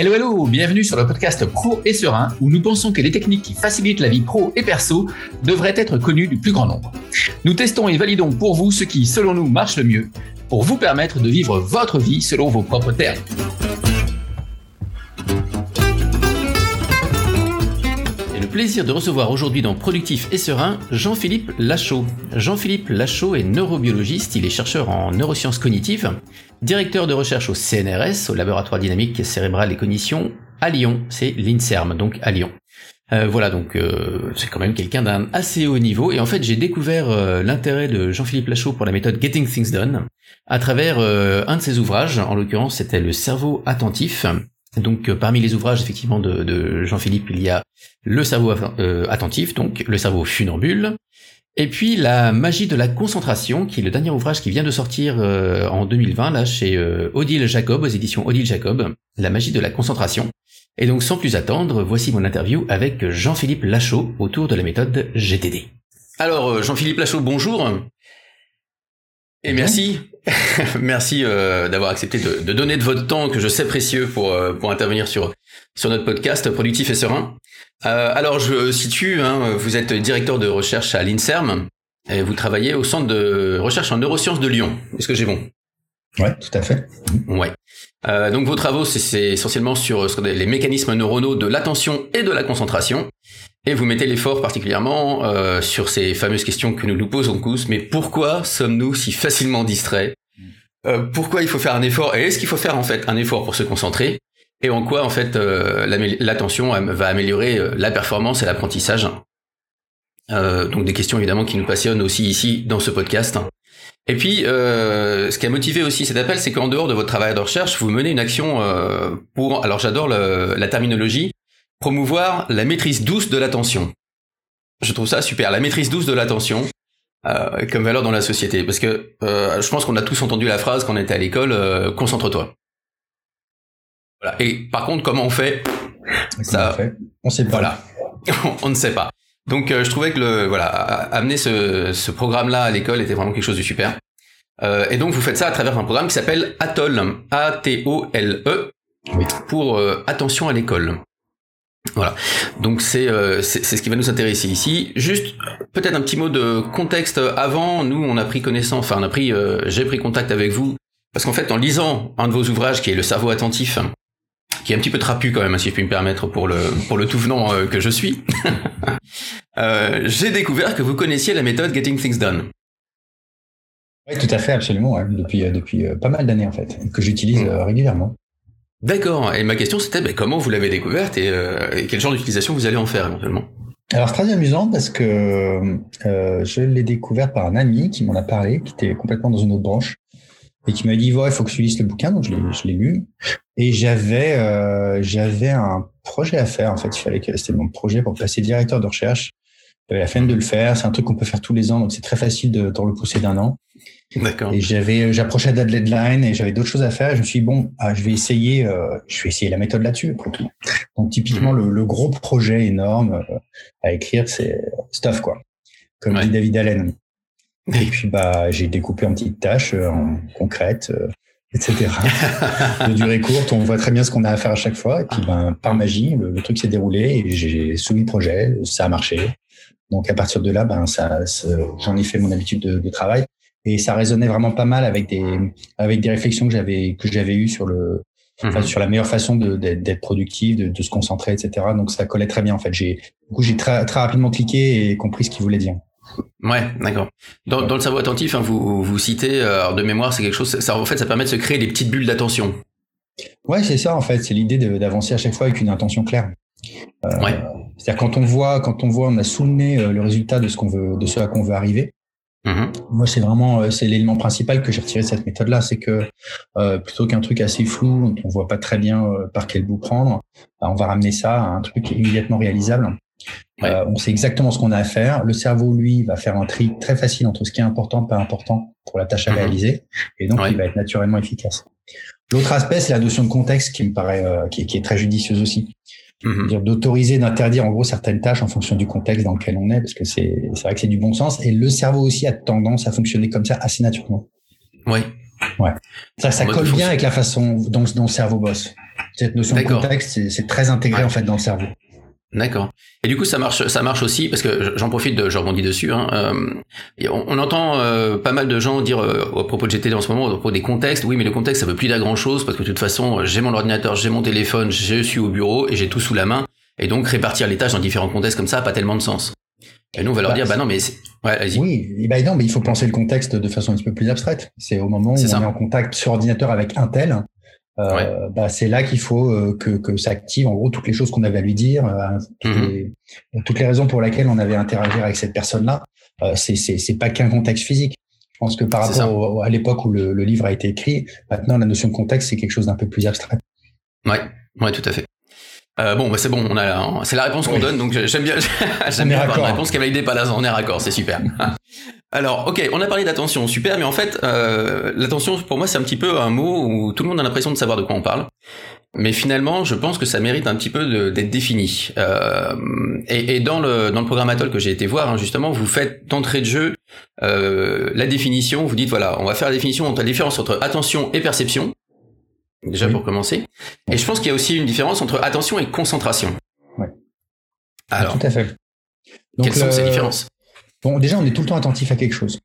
Hello hello, bienvenue sur le podcast Pro et Serein où nous pensons que les techniques qui facilitent la vie pro et perso devraient être connues du plus grand nombre. Nous testons et validons pour vous ce qui, selon nous, marche le mieux pour vous permettre de vivre votre vie selon vos propres termes. Plaisir de recevoir aujourd'hui dans Productif et Serein Jean-Philippe Lachaud. Jean-Philippe Lachaud est neurobiologiste, il est chercheur en neurosciences cognitives, directeur de recherche au CNRS, au laboratoire dynamique cérébrale et cognition, à Lyon, c'est l'INSERM, donc à Lyon. Euh, voilà, donc euh, c'est quand même quelqu'un d'un assez haut niveau. Et en fait, j'ai découvert euh, l'intérêt de Jean-Philippe Lachaud pour la méthode Getting Things Done à travers un de ses ouvrages. En l'occurrence, c'était Le cerveau attentif, donc euh, parmi les ouvrages effectivement de, Jean-Philippe, il y a le cerveau euh, attentif, donc le cerveau funambule, et puis la magie de la concentration, qui est le dernier ouvrage qui vient de sortir euh, en 2020 là chez Odile Jacob aux éditions Odile Jacob, la magie de la concentration. Et donc sans plus attendre, voici mon interview avec Jean-Philippe Lachaud autour de la méthode GTD. Alors Jean-Philippe Lachaud, bonjour. Et merci Merci euh, d'avoir accepté de, de, donner de votre temps que je sais précieux pour euh, pour intervenir sur sur notre podcast productif et serein. Euh, alors je situe, hein, vous êtes directeur de recherche à l'Inserm et vous travaillez au centre de recherche en neurosciences de Lyon. Est-ce que j'ai bon? Ouais, tout à fait. Ouais. Euh, donc vos travaux, c'est essentiellement sur les mécanismes neuronaux de l'attention et de la concentration. Et vous mettez l'effort particulièrement euh, sur ces fameuses questions que nous nous posons tous. Mais pourquoi sommes-nous si facilement distraits? Euh, Pourquoi il faut faire un effort? Et est-ce qu'il faut faire en fait un effort pour se concentrer? Et en quoi en fait euh, l'attention va améliorer la performance et l'apprentissage? Donc des questions évidemment qui nous passionnent aussi ici dans ce podcast. Et puis, ce qui a motivé aussi cet appel, c'est qu'en dehors de votre travail de recherche, vous menez une action pour, alors j'adore la terminologie, promouvoir la maîtrise douce de l'attention. Je trouve ça super, la maîtrise douce de l'attention euh, comme valeur dans la société. Parce que euh, je pense qu'on a tous entendu la phrase quand on était à l'école, euh, concentre-toi. Voilà. Et par contre, comment on fait Ça, on, fait? On sait pas. Voilà, on ne sait pas. Donc je trouvais que le voilà amener ce, ce programme-là à l'école était vraiment quelque chose de super. et donc vous faites ça à travers un programme qui s'appelle ATOL, A-T-O-L-E, pour attention à l'école. Voilà. Donc euh, c'est ce qui va nous intéresser ici. Juste peut-être un petit mot de contexte avant. Nous, on a pris connaissance, enfin on a pris, euh, j'ai pris contact avec vous parce qu'en fait, en lisant un de vos ouvrages qui est Le cerveau attentif, qui est un petit peu trapu quand même, si je puis me permettre pour le pour le tout venant euh, que je suis, j'ai découvert que vous connaissiez la méthode Getting Things Done. Oui, tout à fait, absolument, depuis depuis pas mal d'années en fait, que j'utilise mmh. régulièrement. D'accord. Et ma question c'était ben, comment vous l'avez découverte euh, et, quel genre d'utilisation vous allez en faire éventuellement? Alors très amusant parce que euh, je l'ai découverte par un ami qui m'en a parlé, qui était complètement dans une autre branche et qui m'a dit il faut que tu lises le bouquin. Donc je l'ai lu. Et j'avais euh, j'avais un projet à faire en fait. Il fallait que c'était mon projet pour passer directeur de recherche. J'avais la fin de le faire. C'est un truc qu'on peut faire tous les ans donc c'est très facile de, de le pousser d'un an D'accord. Et j'avais, j'approchais de la deadline et j'avais d'autres choses à faire. je me suis dit, bon, ah, je vais essayer, euh, je vais essayer la méthode là-dessus, après tout. Donc, typiquement, mhm. le, gros projet énorme euh, à écrire, c'est stuff, quoi. Comme dit David Allen. Et puis, bah, j'ai découpé en petites tâches, euh, en concrètes, etc. de durée courte, on voit très bien ce qu'on a à faire à chaque fois. Et puis, ben, par magie, le, truc s'est déroulé et j'ai soumis le projet, ça a marché. Donc, à partir de là, ben, ça, j'en ai fait mon habitude de, de travail et ça résonnait vraiment pas mal avec des avec des réflexions que j'avais que j'avais eues sur le mhm. sur la meilleure façon d'être productif, de, de, se concentrer, etc. Donc ça collait très bien en fait. J'ai du coup j'ai très très rapidement cliqué et compris ce qu'il voulait dire. Ouais, d'accord. Dans, dans, le cerveau attentif, hein, vous vous citez euh, de mémoire, c'est quelque chose. Ça en fait, ça permet de se créer des petites bulles d'attention. Ouais, c'est ça en fait. C'est l'idée d'avancer à chaque fois avec une intention claire. Euh, ouais. C'est-à-dire quand on voit, quand on voit, on a sous le nez euh, le résultat de ce qu'on veut, de ce à quoi on veut arriver. Mm-hmm. Moi, c'est vraiment euh, c'est l'élément principal que j'ai retiré de cette méthode-là, c'est que euh, plutôt qu'un truc assez flou, dont on voit pas très bien euh, par quel bout prendre, bah, on va ramener ça à un truc immédiatement réalisable. Euh, on sait exactement ce qu'on a à faire. Le cerveau, lui, va faire un tri très facile entre ce qui est important et pas important pour la tâche à mm-hmm. réaliser, et donc il va être naturellement efficace. L'autre aspect, c'est la notion de contexte qui me paraît qui, qui, est très judicieuse aussi. Mhm. D'autoriser, d'interdire en gros certaines tâches en fonction du contexte dans lequel on est, parce que c'est vrai que c'est du bon sens. Et le cerveau aussi a tendance à fonctionner comme ça assez naturellement. Oui. Ouais. Ça, ça colle bien avec la façon dont, dont le cerveau bosse. Cette notion de contexte, c'est très intégré en fait dans le cerveau. D'accord. Et du coup, ça marche, ça marche aussi parce que j'en profite, de, je rebondis dessus. Hein, euh, on, entend euh, pas mal de gens dire euh, à propos de GTD en ce moment, à propos des contextes. Oui, mais le contexte, ça veut plus dire grand chose parce que de toute façon, j'ai mon ordinateur, j'ai mon téléphone, je suis au bureau et j'ai tout sous la main. Et donc répartir les tâches dans différents contextes comme ça, pas tellement de sens. Et nous, on va leur bah, dire, bah non, mais ouais. Oui, bah non, mais il faut penser le contexte de façon un petit peu plus abstraite. C'est au moment où on est en contact sur ordinateur avec un tel, euh, bah, c'est là qu'il faut euh, que, que s'active en gros toutes les choses qu'on avait à lui dire, euh, toutes, mhm. les, toutes, les, raisons pour lesquelles on avait à interagir avec cette personne-là. Euh, c'est c'est pas qu'un contexte physique. Je pense que par rapport à l'époque où le, le, livre a été écrit, maintenant la notion de contexte c'est quelque chose d'un peu plus abstrait. Ouais, ouais, tout à fait. Euh, bon, bah c'est bon, on a, c'est la réponse qu'on donne, donc j'aime bien, j'aime bien avoir une réponse qui est validée par la on est raccord, c'est super. Alors, ok, on a parlé d'attention, super, mais en fait, euh, l'attention, pour moi, c'est un petit peu un mot où tout le monde a l'impression de savoir de quoi on parle. Mais finalement, je pense que ça mérite un petit peu d'être défini. Euh, et, et, dans le dans le programme Atoll que j'ai été voir, hein, justement, vous faites d'entrée de jeu euh, la définition. Vous dites voilà, on va faire la définition entre la différence entre attention et perception. Déjà pour commencer. Et je pense qu'il y a aussi une différence entre attention et concentration. Ouais. Alors. Tout à fait. Donc, quelles sont ces différences? Bon, déjà, on est tout le temps attentif à quelque chose.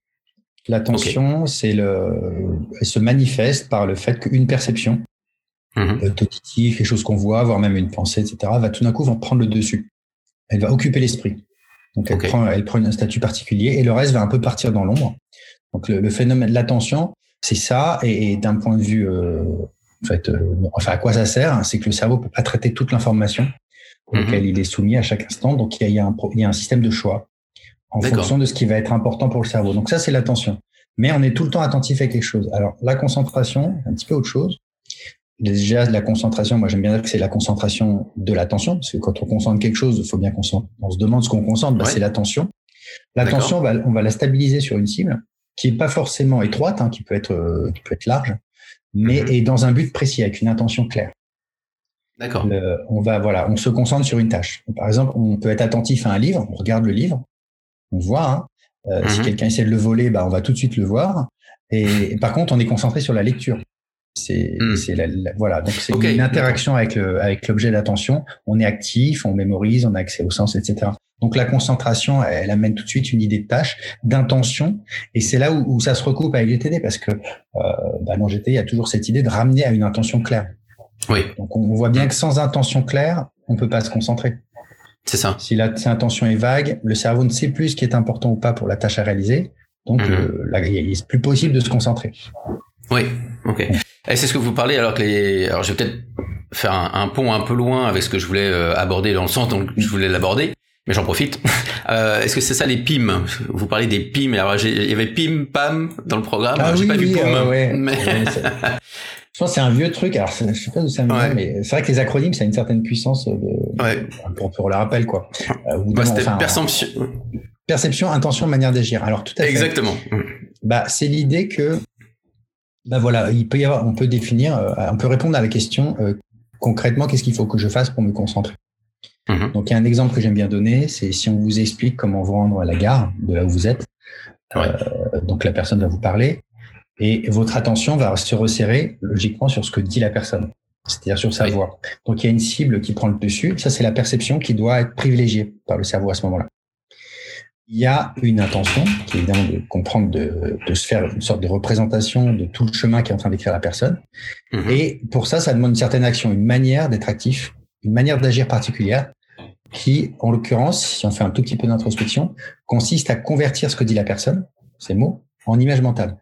L'attention, c'est le, elle se manifeste par le fait qu'une perception, mmh. quelque chose qu'on voit, voire même une pensée, etc., va tout d'un coup va prendre le dessus. Elle va occuper l'esprit. Donc, elle prend, elle prend un statut particulier et le reste va un peu partir dans l'ombre. Donc, le, phénomène de l'attention, c'est ça. Et, d'un point de vue euh, en fait, euh, enfin, à quoi ça sert C'est que le cerveau peut pas traiter toute l'information auquel mhm. il est soumis à chaque instant. Donc, il y a, un, il y a un système de choix en fonction de ce qui va être important pour le cerveau. Donc, ça, c'est l'attention. Mais on est tout le temps attentif à quelque chose. Alors, la concentration, un petit peu autre chose. Déjà, la concentration, moi, j'aime bien dire que c'est la concentration de l'attention. Parce que quand on concentre quelque chose, il faut bien qu'on on se demande ce qu'on concentre. Bah, C'est l'attention. L'attention, on va la stabiliser sur une cible qui est pas forcément étroite, hein, qui peut être, euh, qui peut être large, mais mhm. est dans un but précis, avec une intention claire. D'accord. On va, voilà, on se concentre sur une tâche. Par exemple, on peut être attentif à un livre, on regarde le livre, on voit. Hein. Euh, si mhm. quelqu'un essaie de le voler, bah, on va tout de suite le voir. Et, par contre, on est concentré sur la lecture. C'est, c'est la, voilà. Donc c'est une interaction avec le, avec l'objet d'attention. On est actif, on mémorise, on a accès au sens, etc. Donc la concentration, elle amène tout de suite une idée de tâche, d'intention, et c'est là où, ça se recoupe avec GTD parce que euh, bah dans GTD, il y a toujours cette idée de ramener à une intention claire. Oui. Donc on voit bien que sans intention claire, on peut pas se concentrer. C'est ça. Si l'intention est vague, le cerveau ne sait plus ce qui est important ou pas pour la tâche à réaliser, donc mhm. euh, là, il est plus possible de se concentrer. Oui. Ok. Et c'est ce que vous parlez alors que les. Alors je vais peut-être faire un, pont un peu loin avec ce que je voulais euh, aborder dans le sens dont je voulais l'aborder mais j'en profite. Euh, Est-ce que c'est ça les PIM Vous parlez des PIM. Alors il y avait PIM, PAM dans le programme. Ah, J'ai pas vu POM. Euh, ouais. Mais... je pense que c'est un vieux truc. Alors je sais pas d'où ça vient, mais c'est vrai que les acronymes, ça a une certaine puissance de, ouais. pour, pour le rappel quoi. Euh, bah, c'était perception. Perception, intention, manière d'agir. Alors tout à fait. Exactement. Bah c'est l'idée que bah voilà, il peut y avoir, on peut définir, euh, on peut répondre à la question euh, concrètement, qu'est-ce qu'il faut que je fasse pour me concentrer. Mhm. Donc, il y a un exemple que j'aime bien donner, c'est si on vous explique comment vous rendre à la gare de là où vous êtes. Euh, donc, la personne va vous parler et votre attention va se resserrer logiquement sur ce que dit la personne, c'est-à-dire sur sa voix. Donc, il y a une cible qui prend le dessus. Ça, c'est la perception qui doit être privilégiée par le cerveau à ce moment-là. Il y a une intention qui est évidemment de comprendre, de, de, se faire une sorte de représentation de tout le chemin qui est en train d'écrire la personne. Mhm. Et pour ça, ça demande une certaine action, une manière d'être actif, une manière d'agir particulière qui, en l'occurrence, si on fait un tout petit peu d'introspection, consiste à convertir ce que dit la personne, ces mots, en image mentale.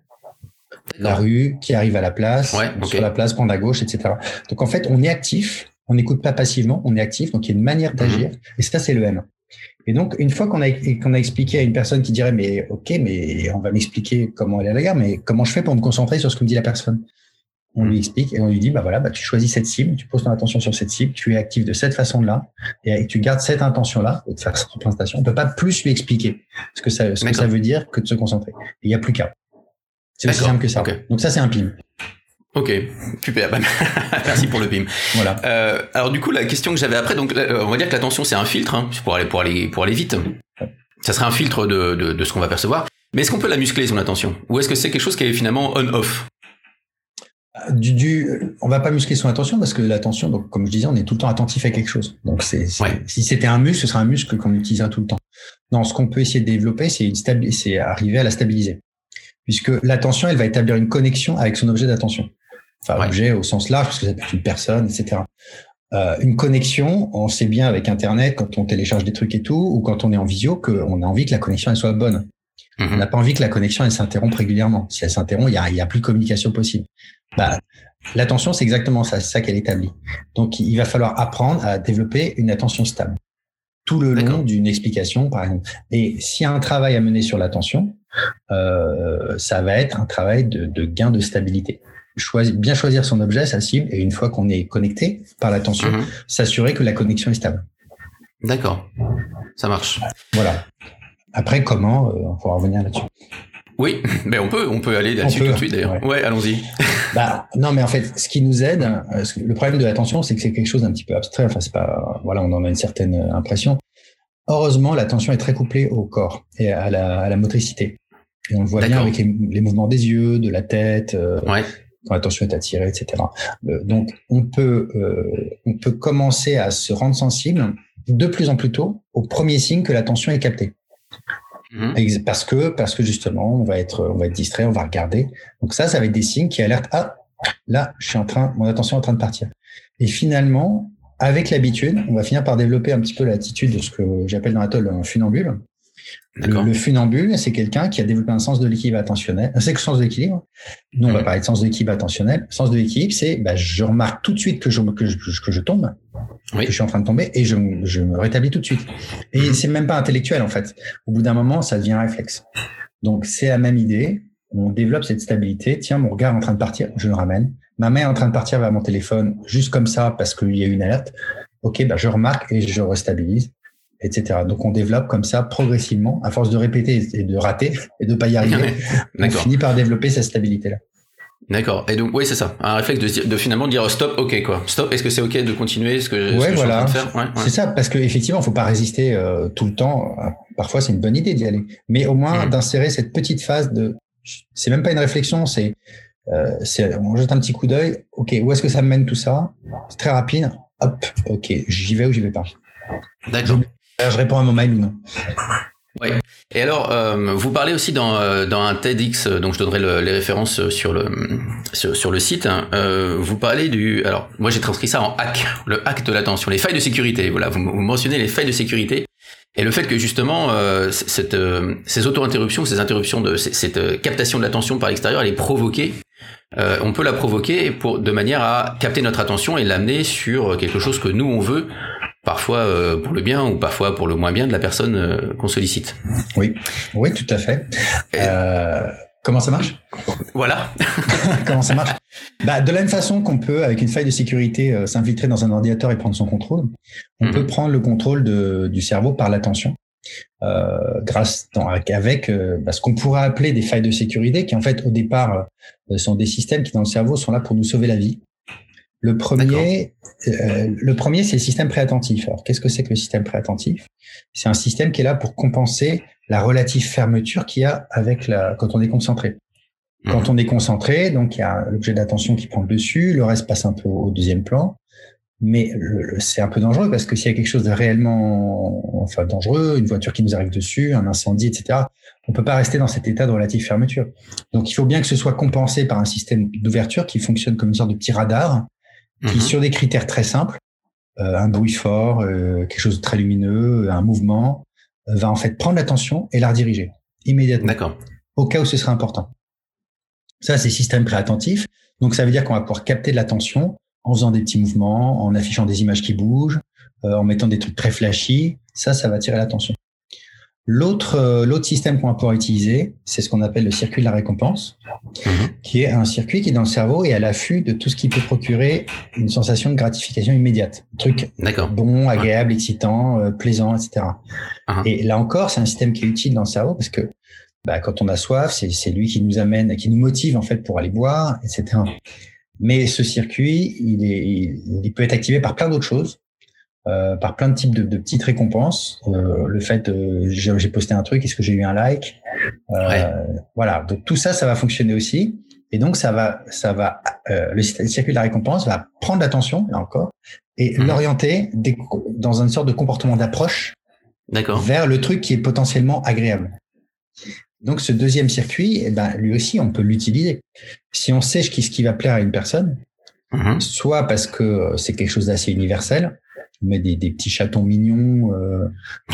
La rue, qui arrive à la place, sur la place, prendre à gauche, etc. Donc en fait, on est actif, on n'écoute pas passivement, on est actif, donc il y a une manière d'agir, mhm. et ça, c'est le M. Et donc, une fois qu'on a, qu'on a expliqué à une personne qui dirait, mais ok, mais on va m'expliquer comment elle est à la gare, mais comment je fais pour me concentrer sur ce que me dit la personne? On lui explique et on lui dit, bah voilà, bah tu choisis cette cible, tu poses ton attention sur cette cible, tu es actif de cette façon-là et tu gardes cette intention-là de faire cette représentation. On peut pas plus lui expliquer ce que ça, ce que ça veut dire que de se concentrer. Il n'y a plus qu'à. C'est aussi simple que ça. Donc ça, c'est un PIM. Ok, super. Merci pour le PIM. Voilà. Euh, alors du coup, la question que j'avais après, donc on va dire que l'attention c'est un filtre hein, pour aller pour aller pour aller vite. Ça serait un filtre de, de, de ce qu'on va percevoir. Mais est-ce qu'on peut la muscler son attention? Ou est-ce que c'est quelque chose qui est finalement on-off? Du, du, on va pas muscler son attention parce que l'attention, donc comme je disais, on est tout le temps attentif à quelque chose. Donc c'est, si c'était un muscle, ce serait un muscle qu'on utilisera tout le temps. Non, ce qu'on peut essayer de développer, c'est une c'est arriver à la stabiliser, puisque l'attention, elle va établir une connexion avec son objet d'attention. Enfin, objet au sens large, parce que ça peut être une personne, etc. Euh, une connexion, on sait bien avec Internet, quand on télécharge des trucs et tout, ou quand on est en visio, qu'on a envie que la connexion elle soit bonne. Mhm. On n'a pas envie que la connexion elle s'interrompe régulièrement. Si elle s'interrompt, il y a, y a plus de communication possible. Bah, l'attention, c'est exactement ça, c'est ça qu'elle établit. Donc, il va falloir apprendre à développer une attention stable tout le long d'une explication, par exemple. Et s'il y a un travail à mener sur l'attention, euh, ça va être un travail de, de gain de stabilité. Choisir, bien choisir son objet, sa cible, et une fois qu'on est connecté par l'attention, mhm. s'assurer que la connexion est stable. D'accord, ça marche. Voilà. Après, comment euh, On pourra revenir là-dessus. Oui, mais on peut, on peut aller là-dessus tout de suite d'ailleurs. Ouais, allons-y. bah non, mais en fait, ce qui nous aide, euh, le problème de l'attention, c'est que c'est quelque chose d'un petit peu abstrait. Enfin, c'est pas, voilà, on en a une certaine impression. Heureusement, l'attention est très couplée au corps et à la, à la motricité. Et on le voit bien avec les, mouvements des yeux, de la tête, euh, ouais. quand l'attention est attirée, etc. donc, on peut, on peut commencer à se rendre sensible de plus en plus tôt au premier signe que l'attention est captée. Mhm. Parce que, parce que justement, on va être, on va être distrait, on va regarder. Donc ça, ça va être des signes qui alertent. Ah, là, je suis en train, mon attention est en train de partir. Et finalement, avec l'habitude, on va finir par développer un petit peu l'attitude de ce que j'appelle dans la toile un funambule. Le, funambule, c'est quelqu'un qui a développé un sens de l'équilibre attentionnel. C'est que sens de l'équilibre. Nous, on va parler de sens de l'équilibre attentionnel. Sens de l'équilibre, c'est, bah, je remarque tout de suite que je, que je, que je tombe, que je suis en train de tomber, et je, je me rétablis tout de suite. Et mhm. c'est même pas intellectuel, en fait. Au bout d'un moment, ça devient un réflexe. Donc, c'est la même idée. On développe cette stabilité. Tiens, mon regard est en train de partir, je le ramène. Ma main est en train de partir vers mon téléphone, juste comme ça, parce qu'il y a une alerte. Ok, bah, je remarque et je restabilise etc. Donc on développe comme ça progressivement, à force de répéter et de rater et de pas y arriver, on finit par développer cette stabilité-là. D'accord. Et donc oui, c'est ça, un réflexe de, de, finalement dire stop, ok quoi, stop. Est-ce que c'est ok de continuer ce que, ouais, voilà. je suis en train de faire? C'est ça, parce qu'effectivement, il faut pas résister euh, tout le temps. Parfois, c'est une bonne idée d'y aller, mais au moins mmh. d'insérer cette petite phase de, c'est même pas une réflexion, c'est euh, on jette un petit coup d'œil. Ok, où est-ce que ça mène tout ça? C'est très rapide. Hop, ok, j'y vais ou j'y vais pas. D'accord. Euh, je réponds à mon mail ou non. Oui. Et alors, euh, vous parlez aussi dans, euh, dans un TEDx, donc je donnerai les références sur le sur, le site. Hein, vous parlez du, alors moi j'ai transcrit ça en hack, le hack de l'attention, les failles de sécurité. Voilà, vous, mentionnez les failles de sécurité et le fait que justement cette ces auto-interruptions, ces interruptions de cette captation de l'attention par l'extérieur, elle est provoquée. on peut la provoquer pour de manière à capter notre attention et l'amener sur quelque chose que nous on veut parfois euh, pour le bien ou parfois pour le moins bien de la personne euh, qu'on sollicite. Oui, oui, tout à fait. Euh, comment ça marche? Voilà. comment ça marche? Bah, De la même façon qu'on peut, avec une faille de sécurité, s'infiltrer dans un ordinateur et prendre son contrôle, on mhm. peut prendre le contrôle de, du cerveau par l'attention. grâce avec bah, ce qu'on pourrait appeler des failles de sécurité qui en fait au départ sont des systèmes qui dans le cerveau sont là pour nous sauver la vie le premier, euh, le premier, c'est le système préattentif. Alors, qu'est-ce que c'est que le système préattentif? C'est un système qui est là pour compenser la relative fermeture qu'il y a avec la quand on est concentré. Quand mhm. on est concentré, donc il y a l'objet d'attention qui prend le dessus, le reste passe un peu au deuxième plan. Mais c'est un peu dangereux parce que s'il y a quelque chose de réellement, enfin dangereux, une voiture qui nous arrive dessus, un incendie, etc., on peut pas rester dans cet état de relative fermeture. Donc il faut bien que ce soit compensé par un système d'ouverture qui fonctionne comme une sorte de petit radar qui, mhm. sur des critères très simples, euh, un bruit fort, euh, quelque chose de très lumineux, un mouvement, euh, va en fait prendre l'attention et la rediriger immédiatement. D'accord. Au cas où ce serait important. Ça, c'est système préattentif. Donc, ça veut dire qu'on va pouvoir capter de l'attention en faisant des petits mouvements, en affichant des images qui bougent, en mettant des trucs très flashy. Ça, ça va attirer l'attention. L'autre euh, l'autre système qu'on va pouvoir utiliser, c'est ce qu'on appelle le circuit de la récompense, mhm. qui est un circuit qui est dans le cerveau et à l'affût de tout ce qui peut procurer une sensation de gratification immédiate, un truc bon, agréable, excitant, euh, plaisant, etc. Uh-huh. Et là encore, c'est un système qui est utile dans le cerveau parce que bah, quand on a soif, c'est lui qui nous amène, qui nous motive en fait pour aller boire, etc. Mais ce circuit, il, est, il peut être activé par plein d'autres choses. Euh, par plein de types de, de petites récompenses. Euh, le fait, euh, j'ai posté un truc, est-ce que j'ai eu un like? Euh, Voilà, donc tout ça, ça va fonctionner aussi. Et donc, ça va, ça va, euh, le circuit de la récompense va prendre l'attention, là encore, et Mhm. l'orienter dans une sorte de comportement d'approche D'accord. vers le truc qui est potentiellement agréable. Donc, ce deuxième circuit, eh ben, lui aussi, on peut l'utiliser. Si on sait ce qui, ce qui va plaire à une personne, Mhm. soit parce que c'est quelque chose d'assez universel, met des, des petits chatons mignons, euh,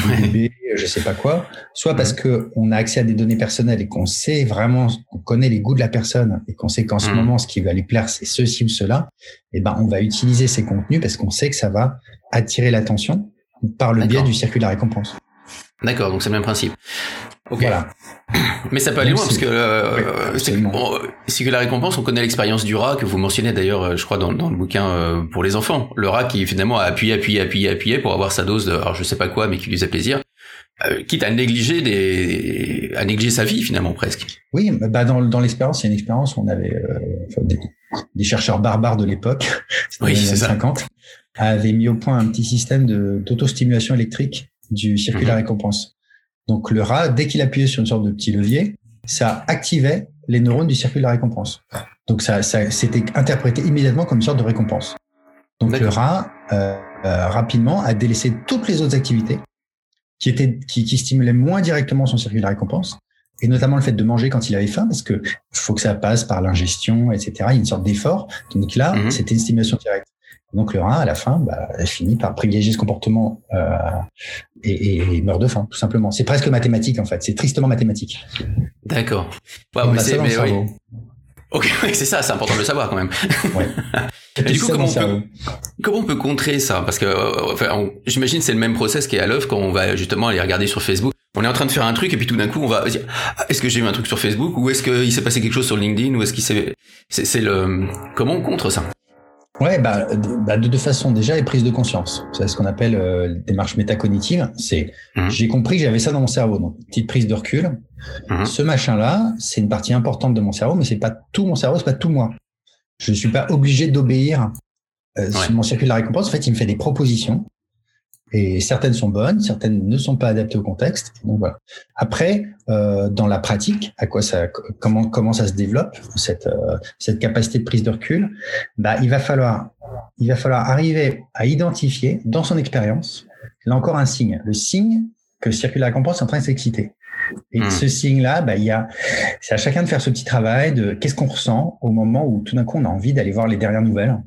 des bébés, je sais pas quoi, soit parce que on a accès à des données personnelles et qu'on sait vraiment, qu'on connaît les goûts de la personne et qu'on sait qu'en ce Mhm. moment, ce qui va lui plaire, c'est ceci ou cela, et ben, on va utiliser ces contenus parce qu'on sait que ça va attirer l'attention par le biais du circuit de la récompense. D'accord, donc c'est le même principe. Ok. Voilà. Mais ça peut aller loin parce que euh, Oui, c'est c'est que la récompense, on connaît l'expérience du rat que vous mentionnez d'ailleurs, euh, je crois dans, dans le bouquin euh, pour les enfants. Le rat qui finalement a appuyé, appuyé, appuyé, appuyé pour avoir sa dose de, alors je sais pas quoi, mais qui lui faisait plaisir, euh, quitte à négliger des, à négliger sa vie finalement presque. Oui, bah dans, dans l'expérience, il y a une expérience où on avait euh, enfin, des, des chercheurs barbares de l'époque, Oui, c'est années ça. 50, avaient mis au point un petit système de- d'autostimulation électrique du circuit de la récompense. Donc le rat, dès qu'il appuyait sur une sorte de petit levier, ça activait les neurones du circuit de la récompense. Donc ça, ça c'était interprété immédiatement comme une sorte de récompense. Donc le rat, euh, euh, rapidement, a délaissé toutes les autres activités qui étaient qui, qui stimulaient moins directement son circuit de la récompense et notamment le fait de manger quand il avait faim, parce que faut que ça passe par l'ingestion, etc. Il y a une sorte d'effort. Donc là, Mhm. c'était une stimulation directe. Donc le rat, à la fin, bah, finit par privilégier ce comportement euh, et, et- et meurt de faim, tout simplement. C'est presque mathématique, en fait. C'est tristement mathématique. D'accord. Ouais, On mais c'est, mais oui. Ok, c'est ça, c'est important de le savoir quand même. Ouais. Et du coup, comment on, peut, comment on peut contrer ça? Parce que, euh, enfin, on- j'imagine c'est le même process qui est à l'œuvre quand on va justement aller regarder sur Facebook. On est en train de faire un truc et puis tout d'un coup on va dire Ah, est-ce que j'ai eu un truc sur Facebook? Ou est-ce qu'il s'est passé quelque chose sur LinkedIn? Ou est-ce qu'il s'est c'est, c'est le comment on contre ça? Ouais, bah, de, bah, de deux façons. Déjà, les prises de conscience. C'est ce qu'on appelle euh, démarche métacognitive. C'est Mhm. j'ai compris que j'avais ça dans mon cerveau. Donc, petite prise de recul. Mhm. Ce machin-là, c'est une partie importante de mon cerveau, mais c'est pas tout mon cerveau, c'est pas tout moi. Je ne suis pas obligé d'obéir. Euh, Ouais. Mon circuit de la récompense, en fait, il me fait des propositions. Et certaines sont bonnes, certaines ne sont pas adaptées au contexte. Donc voilà. Après, euh, dans la pratique, à quoi ça, comment comment ça se développe cette euh, cette capacité de prise de recul Bah, il va falloir il va falloir arriver à identifier dans son expérience là encore un signe, le signe que de la récompense est en train de s'exciter. Et Hmm. ce signe-là, bah, il y a, c'est à chacun de faire ce petit travail de qu'est-ce qu'on ressent au moment où tout d'un coup on a envie d'aller voir les dernières nouvelles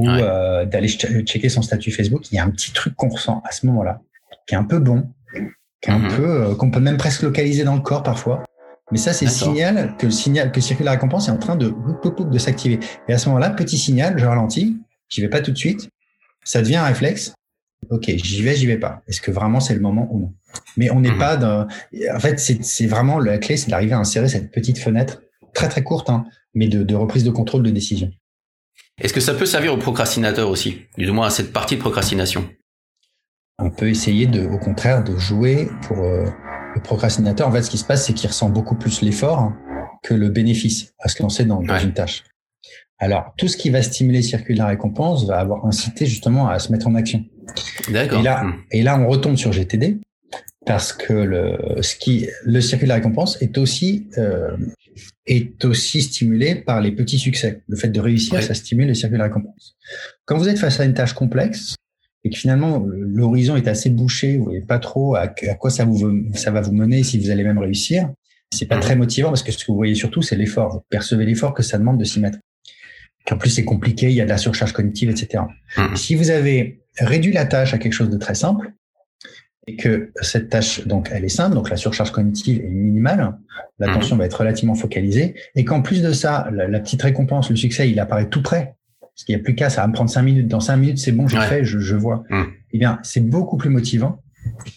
ou Ouais. euh, d'aller ch- checker son statut Facebook. Il y a un petit truc qu'on ressent à ce moment-là, qui est un peu bon, qui est Mhm. un peu euh, qu'on peut même presque localiser dans le corps parfois. Mais ça, c'est signal que le signal que le circuit de la récompense est en train de de s'activer. Et à ce moment-là, petit signal, je ralentis, j'y vais pas tout de suite. Ça devient un réflexe. Ok, j'y vais, j'y vais pas. Est-ce que vraiment c'est le moment ou non? Mais on n'est Mhm. pas dans. En fait, c'est c'est vraiment la clé, c'est d'arriver à insérer cette petite fenêtre très très courte, hein, mais de, de reprise de contrôle de décision. Est-ce que ça peut servir aux procrastinateurs aussi Du moins à cette partie de procrastination? On peut essayer de, au contraire, de jouer pour euh, le procrastinateur. En fait, ce qui se passe, c'est qu'il ressent beaucoup plus l'effort que le bénéfice à se lancer dans, dans Ouais. une tâche. Alors, tout ce qui va stimuler le circuit de la récompense va avoir incité justement à se mettre en action. D'accord. Et là, Hmm. et là, on retombe sur GTD parce que le, ce qui, le circuit de la récompense est aussi, euh, est aussi stimulé par les petits succès. Le fait de réussir, ça stimule le circuit de la récompense. Quand vous êtes face à une tâche complexe et que finalement l'horizon est assez bouché, vous voyez pas trop à, à quoi ça vous, ça va vous mener, si vous allez même réussir, c'est pas Mhm. très motivant parce que ce que vous voyez surtout, c'est l'effort. Vous percevez l'effort que ça demande de s'y mettre. En plus, c'est compliqué, il y a de la surcharge cognitive, etc. Mhm. Si vous avez réduit la tâche à quelque chose de très simple, et que cette tâche, donc, elle est simple, donc la surcharge cognitive est minimale, l'attention va être relativement focalisée, et qu'en plus de ça, la, la petite récompense, le succès, il apparaît tout près, parce qu'il n'y a plus qu'à, ça va me prendre cinq minutes. Dans cinq minutes, c'est bon, je Ouais. fais, je, je vois. Mhm. Eh bien, c'est beaucoup plus motivant.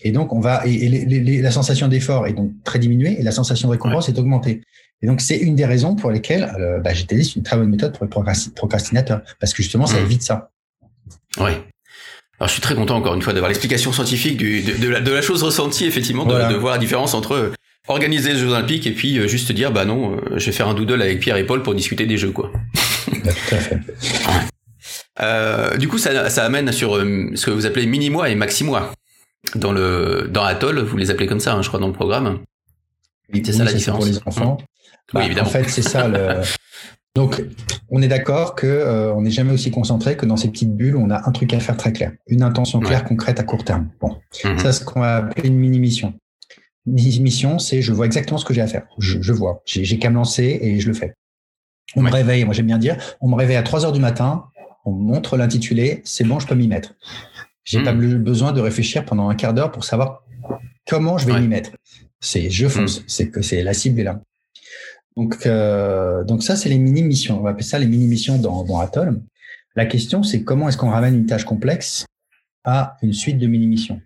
Et donc, on va, et, et les- les- les- la sensation d'effort est donc très diminuée, et la sensation de récompense est augmentée. Et donc, c'est une des raisons pour lesquelles euh, bah, GTD, c'est une très bonne méthode pour les procrasti- procrastinateurs, parce que justement, ça Mhm. évite ça. Ouais. Alors je suis très content encore une fois d'avoir l'explication scientifique du, de, de la, de la chose ressentie effectivement, de, Voilà. de voir la différence entre euh, organiser les Jeux Olympiques et puis euh, juste dire bah non, euh, je vais faire un doodle avec Pierre et Paul pour discuter des jeux quoi. Bah, tout à fait. Euh, du coup ça, ça amène sur euh, ce que vous appelez mini-mois et maxi-mois. Dans le dans Atoll, vous les appelez comme ça, hein, je crois dans le programme. Oui, C'est ça la pour différence. les enfants. oui, bah, évidemment. En fait, c'est ça le. Donc, on est d'accord que euh, on n'est jamais aussi concentré que dans ces petites bulles où on a un truc à faire très clair, une intention claire, concrète à court terme. Bon, mhm. ça, c'est ce qu'on va appeler une mini mission. Une mini mission, c'est je vois exactement ce que j'ai à faire. Je, je vois, j'ai qu'à me lancer et je le fais. On me réveille, moi j'aime bien dire, on me réveille à 3 heures du matin, on montre l'intitulé, c'est bon, je peux m'y mettre. J'ai n'ai pas hmm. besoin de réfléchir pendant un quart d'heure pour savoir comment je vais m'y mettre. C'est je fonce, hmm. c'est que c'est la cible est là. Donc euh, donc ça c'est les mini missions. On va appeler ça les mini missions dans, dans Atoll. La question c'est comment est-ce qu'on ramène une tâche complexe à une suite de mini missions.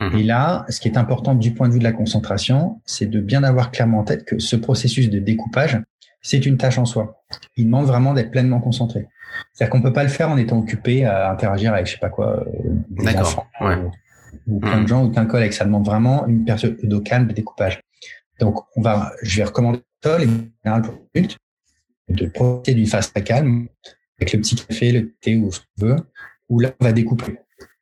Hmm. Et là, ce qui est important du point de vue de la concentration, c'est de bien avoir clairement en tête que ce processus de découpage, c'est une tâche en soi. Il demande vraiment d'être pleinement concentré. C'est-à-dire qu'on peut pas le faire en étant occupé à interagir avec je sais pas quoi, euh, des enfants ou, plein de mmh. gens ou qu'un collègue. Ça demande vraiment une période de calme, de découpage. Donc, on va, je vais recommander les général pour de profiter d'une phase très calme avec le petit café, le thé ou ce qu'on veut, où là, on va découper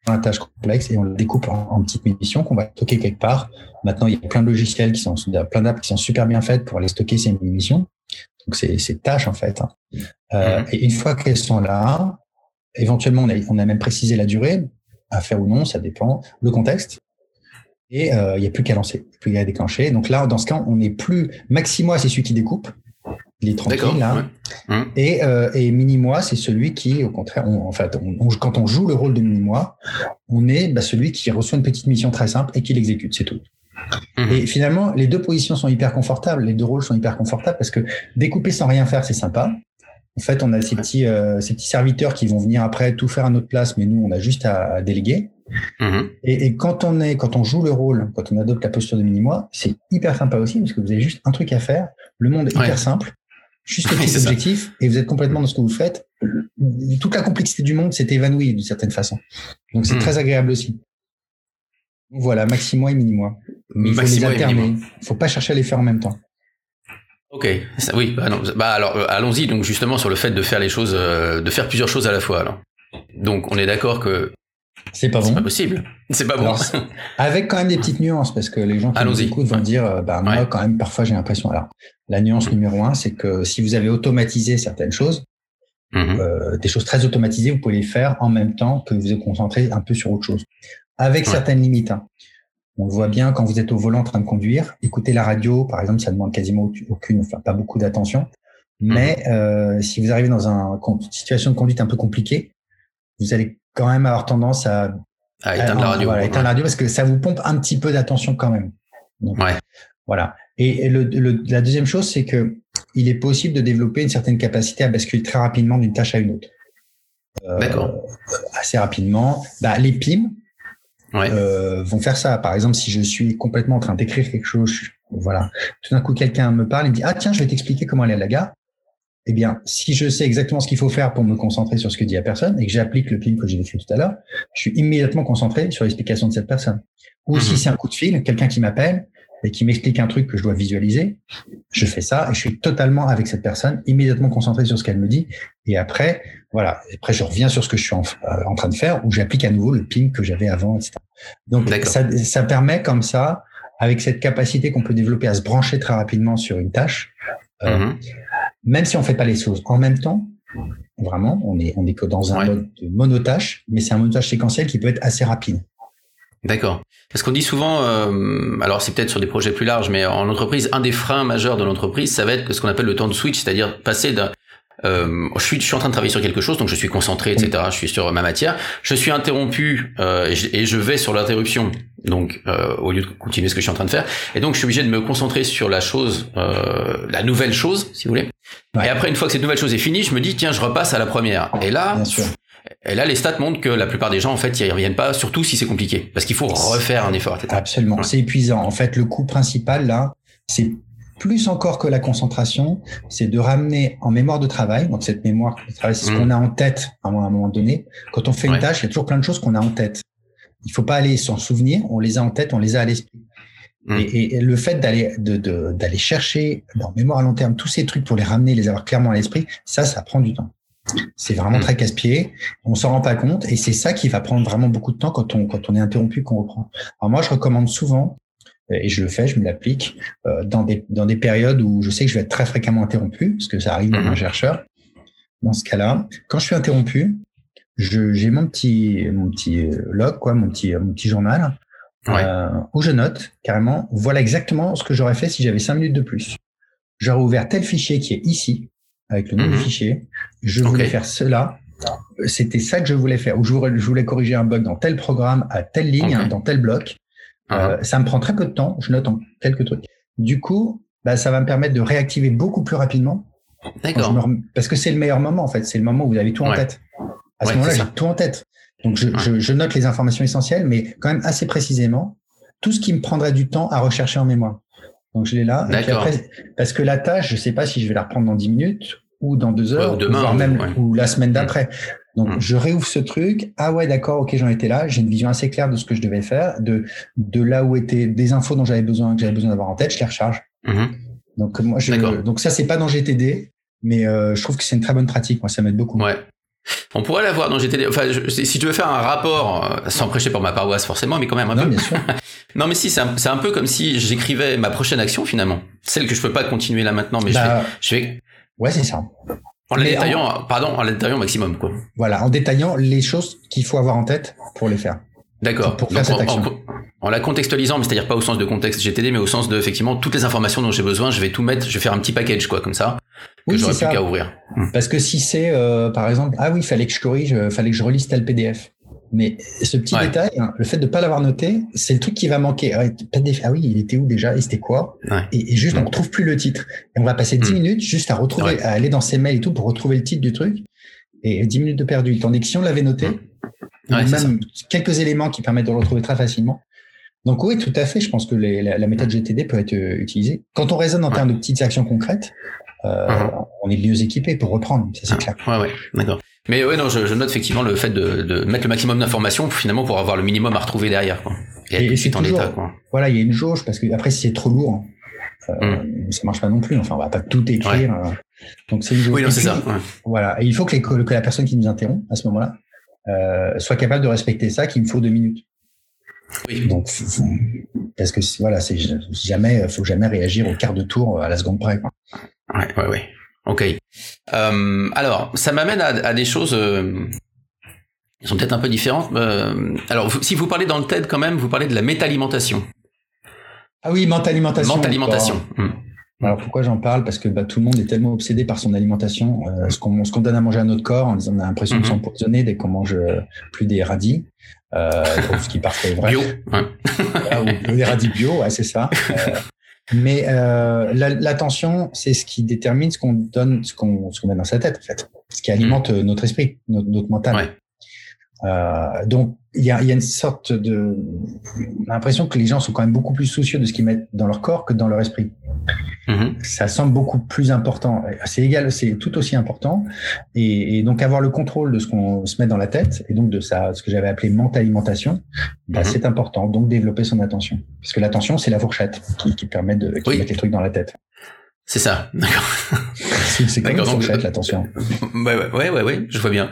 la tâche complexe et on la découpe en, petites munitions qu'on va stocker quelque part. Maintenant, il y a plein de logiciels qui sont, plein d'apps qui sont super bien faites pour aller stocker ces munitions. Donc, c'est ces tâches, en fait. Hein. Euh, mhm. Et une fois qu'elles sont là, éventuellement, on a, on a même précisé la durée, à faire ou non, ça dépend, le contexte. Et euh, il n'y a plus qu'à lancer, plus qu'à déclencher. Donc là, dans ce cas, on n'est plus Maximois, c'est celui qui découpe. Il est tranquille là. Mhm. Et, euh, et mini-moi, c'est celui qui, au contraire, on, en fait, on, quand on joue le rôle de mini-moi, on est bah, celui qui reçoit une petite mission très simple et qui l'exécute, c'est tout. Mhm. Et finalement, les deux positions sont hyper confortables, les deux rôles sont hyper confortables parce que découper sans rien faire, c'est sympa. En fait, on a ces petits, euh, ces petits serviteurs qui vont venir après tout faire à notre place, mais nous, on a juste à, déléguer. Mhm. Et, et, quand on est, quand on joue le rôle, quand on adopte la posture de mini-moi, c'est hyper sympa aussi parce que vous avez juste un truc à faire. Le monde est hyper simple, juste le petit objectif, et vous êtes complètement dans ce que vous faites. Toute la complexité du monde s'est évanouie d'une certaine façon. Donc c'est mhm. très agréable aussi. Voilà, maxi-moi et mini-moi. Il faut les alterner. Il faut pas chercher à les faire en même temps. Ok, oui, bah, bah alors euh, allons-y donc justement sur le fait de faire les choses, euh, de faire plusieurs choses à la fois. Alors. Donc on est d'accord que c'est pas bon. C'est pas possible. C'est pas bon. avec quand même des petites nuances parce que les gens qui nous écoutent vont dire, euh, bah moi quand même parfois j'ai l'impression. Alors la nuance mm. numéro un, c'est que si vous avez automatisé certaines choses, mm-hmm. des choses très automatisées, vous pouvez les faire en même temps que vous vous concentrez un peu sur autre chose, avec certaines limites. Hein. On le voit bien quand vous êtes au volant en train de conduire. Écouter la radio, par exemple, ça demande quasiment aucune, enfin pas beaucoup d'attention. Mais euh, si vous arrivez dans une situation de conduite un peu compliquée, vous allez quand même avoir tendance à, à éteindre la radio. Voilà, éteindre la radio parce que ça vous pompe un petit peu d'attention quand même. ouais. Voilà. Et, le, la deuxième chose, c'est que il est possible de développer une certaine capacité à basculer très rapidement d'une tâche à une autre. Euh, D'accord. Assez rapidement. Bah, les PIM, euh, vont faire ça. Par exemple, si je suis complètement en train d'écrire quelque chose, voilà, tout d'un coup quelqu'un me parle et me dit ah tiens, je vais t'expliquer comment aller à la gare. Eh bien, si je sais exactement ce qu'il faut faire pour me concentrer sur ce que dit la personne et que j'applique le PIM que j'ai décrit tout à l'heure, je suis immédiatement concentré sur l'explication de cette personne. Ou si mhm. c'est un coup de fil, quelqu'un qui m'appelle et qui m'explique un truc que je dois visualiser, je fais ça et je suis totalement avec cette personne, immédiatement concentré sur ce qu'elle me dit. Et après, voilà. après, je reviens sur ce que je suis en, euh, train de faire ou j'applique à nouveau le ping que j'avais avant, etc. Donc, ça, ça permet comme ça, avec cette capacité qu'on peut développer à se brancher très rapidement sur une tâche, euh, mm-hmm. Même si on fait pas les choses en même temps, vraiment, on est, on est que dans un mode de monotâche, mais c'est un monotâche séquentiel qui peut être assez rapide. D'accord. Parce qu'on dit souvent, euh, alors c'est peut-être sur des projets plus larges, mais en entreprise, un des freins majeurs de l'entreprise, ça va être ce qu'on appelle le temps de switch, c'est-à-dire passer d'un euh, je, suis, je suis en train de travailler sur quelque chose, donc je suis concentré, etc. Je suis sur ma matière. Je suis interrompu euh, et, je, et, je, vais sur l'interruption, donc euh, au lieu de continuer ce que je suis en train de faire. Et donc je suis obligé de me concentrer sur la chose, euh, la nouvelle chose, si vous voulez. Et après, une fois que cette nouvelle chose est finie, je me dis tiens, je repasse à la première. Et là, et là, les stats montrent que la plupart des gens, en fait, ils reviennent pas, surtout si c'est compliqué, parce qu'il faut refaire un effort. Etc. Absolument, c'est épuisant. En fait, le coût principal là, c'est plus encore que la concentration, c'est de ramener en mémoire de travail. Donc cette mémoire de travail, c'est ce mm. qu'on a en tête à un moment donné. Quand on fait une tâche, il y a toujours plein de choses qu'on a en tête. Il faut pas aller s'en souvenir. On les a en tête, on les a à l'esprit. Mm. Et, le fait d'aller d'aller chercher en mémoire à long terme tous ces trucs pour les ramener, les avoir clairement à l'esprit, ça, ça prend du temps. C'est vraiment mm. très casse-pied. On s'en rend pas compte et c'est ça qui va prendre vraiment beaucoup de temps quand on quand on est interrompu, qu'on reprend. Alors moi, je recommande souvent et je le fais, je me l'applique euh, dans des dans des périodes où je sais que je vais être très fréquemment interrompu, parce que ça arrive dans un chercheur. Dans ce cas-là, quand je suis interrompu, j'ai mon petit mon petit euh, log quoi, mon petit mon petit journal euh, où je note carrément. Voilà exactement ce que j'aurais fait si j'avais cinq minutes de plus. J'aurais ouvert tel fichier qui est ici avec le nom du mhm. fichier. Je voulais faire cela. C'était ça que je voulais faire. Ou je voulais, corriger un bug dans tel programme, à telle ligne, dans tel bloc. Euh, uh-huh. ça me prend très peu de temps. Je note en quelques trucs. Du coup, bah, ça va me permettre de réactiver beaucoup plus rapidement. D'accord. Parce que c'est le meilleur moment, en fait. C'est le moment où vous avez tout en tête. À ce moment-là, j'ai tout en tête. Donc, je, je, je, note les informations essentielles, mais quand même assez précisément, tout ce qui me prendrait du temps à rechercher en mémoire. Donc, je l'ai là. parce que la tâche, je sais pas si je vais la reprendre dans 10 minutes ou dans deux heures, ou, demain, voire même ou la semaine d'après. Donc, mm. je réouvre ce truc. Ah ouais, d'accord, ok, j'en étais là. J'ai une vision assez claire de ce que je devais faire, de, de là où étaient des infos dont j'avais besoin, que j'avais besoin d'avoir en tête. Je les recharge. Mm-hmm. Donc, moi, je, donc ça, c'est pas dans GTD, mais euh, je trouve que c'est une très bonne pratique. Moi, ça m'aide beaucoup. Ouais. On pourrait l'avoir dans GTD. Enfin, si tu veux faire un rapport, euh, sans prêcher pour ma paroisse forcément, mais quand même un non, peu. Bien sûr. non, mais si, c'est un, un, peu comme si j'écrivais ma prochaine action finalement, celle que je peux pas continuer là maintenant, mais je, bah, vais, je vais. Ouais, c'est ça. En les détaillant, pardon, en les détaillant au maximum, quoi. Voilà, en détaillant les choses qu'il faut avoir en tête pour les faire. D'accord. Pour faire cette action. En, la contextualisant, mais c'est-à-dire pas au sens de contexte GTD, mais au sens de effectivement toutes les informations dont j'ai besoin, je vais tout mettre, je vais faire un petit package, quoi, comme ça oui, j'aurais plus qu'à ouvrir. Parce que si c'est, euh, par exemple, ah oui, il fallait que je corrige, euh, fallait que je relise tel PDF. Mais ce petit détail, hein, le fait de pas l'avoir noté, c'est le truc qui va manquer. Ah, ah oui, il était où déjà Et c'était quoi et, juste, on retrouve plus le titre. Et on va passer 10 hmm. minutes juste à retrouver, à aller dans ses mails et tout pour retrouver le titre du truc. Et 10 minutes de perdu. Tandis que si on l'avait noté, hmm. même quelques éléments qui permettent de le retrouver très facilement. Donc oui, tout à fait. Je pense que la, méthode GTD peut être euh, utilisée. Quand on raisonne en termes de petites actions concrètes, euh, uh-huh. on est mieux équipé pour reprendre, ça c'est clair. Ouais, ouais, d'accord. Mais ouais, non, je, je, note effectivement le fait de, de, mettre le maximum d'informations finalement pour avoir le minimum à retrouver derrière. Quoi. Et, et c'est en état, quoi. Voilà, il y a une jauge parce que après si c'est trop lourd, euh, mm. ça marche pas non plus. Enfin, on va pas tout écrire. Euh. donc c'est une jauge. Oui, non, c'est ça. Ouais. Voilà, et il faut que, les, que la personne qui nous interrompt à ce moment-là euh, soit capable de respecter ça, qu'il me faut deux minutes. Oui. Donc, parce que voilà, c'est jamais, faut jamais réagir au quart de tour à la seconde près. Quoi. Ouais, ouais, ouais. Ok. Euh, alors, ça m'amène à, à, des choses euh, qui sont peut-être un peu différentes. Euh, alors, si vous parlez dans le TED quand même, vous parlez de la métalimentation. Ah oui, mentalimentation. Mentalimentation. Hmm. Alors pourquoi j'en parle? Parce que bah, tout le monde est tellement obsédé par son alimentation, ce qu'on donne à manger à notre corps, on a l'impression de mm -hmm. dès qu'on mange plus des radis, ce qui est parfait vrai. Bio. Ouais. ah, ou des radis bio, ouais, c'est ça. Euh, mais euh, l'attention, c'est ce qui détermine ce qu'on donne, ce qu'on met dans sa tête, en fait, ce qui alimente mm. notre esprit, notre, notre mental. Ouais. Euh, donc il y a, y a, une sorte de, on a l'impression que les gens sont quand même beaucoup plus soucieux de ce qu'ils mettent dans leur corps que dans leur esprit. Mm-hmm. Ça semble beaucoup plus important. C'est égal, c'est tout aussi important. Et, et, donc avoir le contrôle de ce qu'on se met dans la tête et donc de ça, ce que j'avais appelé mentalimentation, bah, mm-hmm. c'est important. Donc développer son attention, parce que l'attention c'est la fourchette qui, qui permet de qui mettre les trucs dans la tête. C'est ça, d'accord. c'est comme une fourchette, l'attention. Ouais, ouais, ouais, ouais, je vois bien.